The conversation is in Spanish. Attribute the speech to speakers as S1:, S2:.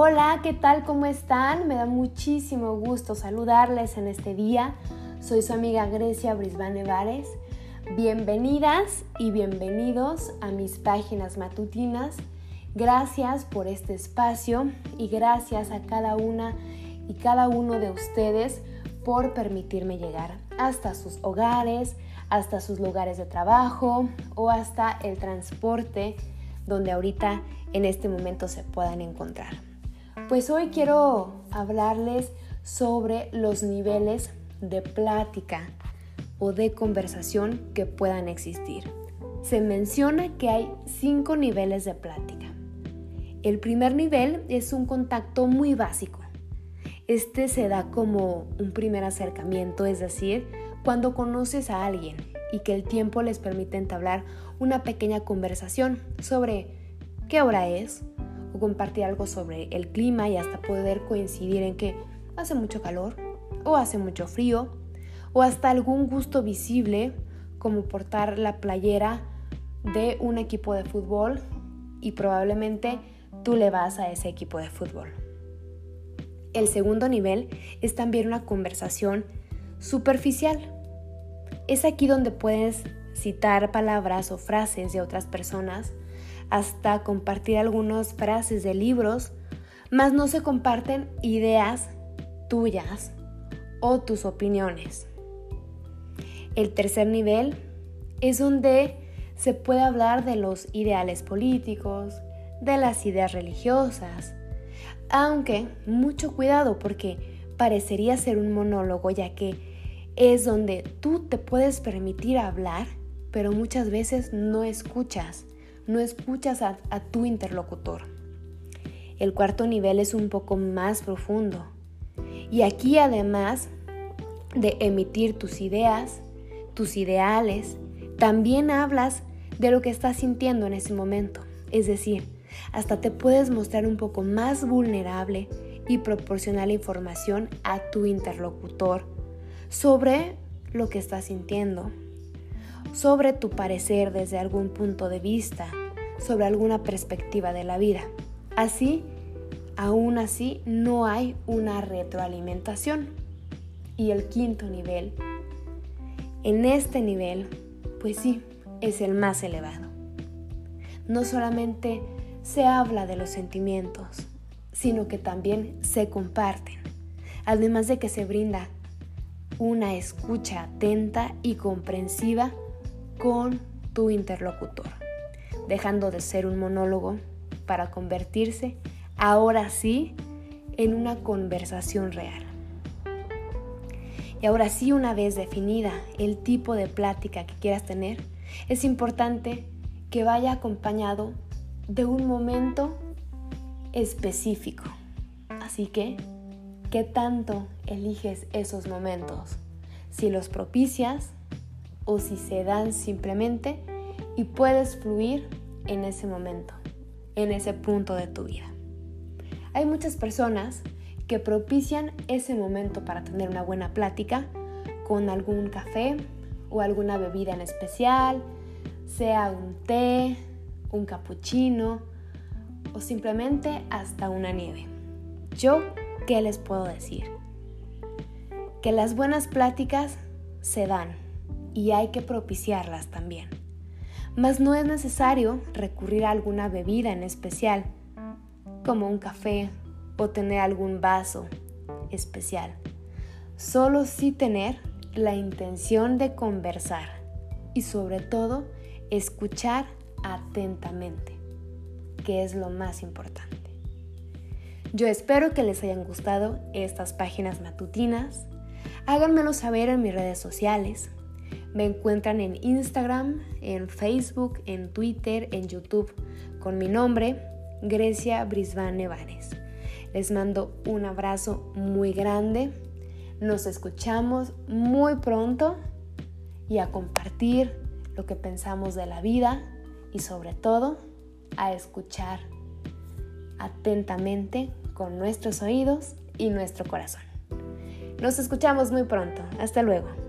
S1: Hola, ¿qué tal? ¿Cómo están? Me da muchísimo gusto saludarles en este día. Soy su amiga Grecia Brisbane Vares. Bienvenidas y bienvenidos a mis páginas matutinas. Gracias por este espacio y gracias a cada una y cada uno de ustedes por permitirme llegar hasta sus hogares, hasta sus lugares de trabajo o hasta el transporte donde ahorita en este momento se puedan encontrar. Pues hoy quiero hablarles sobre los niveles de plática o de conversación que puedan existir. Se menciona que hay cinco niveles de plática. El primer nivel es un contacto muy básico. Este se da como un primer acercamiento, es decir, cuando conoces a alguien y que el tiempo les permite entablar una pequeña conversación sobre qué hora es, compartir algo sobre el clima y hasta poder coincidir en que hace mucho calor o hace mucho frío o hasta algún gusto visible como portar la playera de un equipo de fútbol y probablemente tú le vas a ese equipo de fútbol. El segundo nivel es también una conversación superficial. Es aquí donde puedes citar palabras o frases de otras personas hasta compartir algunas frases de libros, mas no se comparten ideas tuyas o tus opiniones. El tercer nivel es donde se puede hablar de los ideales políticos, de las ideas religiosas, aunque mucho cuidado porque parecería ser un monólogo ya que es donde tú te puedes permitir hablar, pero muchas veces no escuchas no escuchas a, tu interlocutor. El cuarto nivel es un poco más profundo. Y aquí además de emitir tus ideas, tus ideales, también hablas de lo que estás sintiendo en ese momento. Es decir, hasta te puedes mostrar un poco más vulnerable y proporcionar la información a tu interlocutor sobre lo que estás sintiendo, sobre tu parecer desde algún punto de vista, sobre alguna perspectiva de la vida. Así, aún así, no hay una retroalimentación. Y el quinto nivel, en este nivel, pues sí, es el más elevado. No solamente se habla de los sentimientos, sino que también se comparten, además de que se brinda una escucha atenta y comprensiva con tu interlocutor dejando de ser un monólogo para convertirse, ahora sí, en una conversación real. Y ahora sí, una vez definida el tipo de plática que quieras tener, es importante que vaya acompañado de un momento específico. Así que, ¿qué tanto eliges esos momentos? Si los propicias o si se dan simplemente y puedes fluir en ese momento, en ese punto de tu vida. Hay muchas personas que propician ese momento para tener una buena plática con algún café o alguna bebida en especial, sea un té, un cappuccino o simplemente hasta una nieve. Yo, ¿qué les puedo decir? Que las buenas pláticas se dan y hay que propiciarlas también mas no es necesario recurrir a alguna bebida en especial, como un café o tener algún vaso especial. Solo sí tener la intención de conversar y sobre todo escuchar atentamente, que es lo más importante. Yo espero que les hayan gustado estas páginas matutinas. Háganmelo saber en mis redes sociales me encuentran en Instagram, en Facebook, en Twitter, en YouTube con mi nombre, Grecia Brisbane Nevares. Les mando un abrazo muy grande. Nos escuchamos muy pronto y a compartir lo que pensamos de la vida y sobre todo a escuchar atentamente con nuestros oídos y nuestro corazón. Nos escuchamos muy pronto. Hasta luego.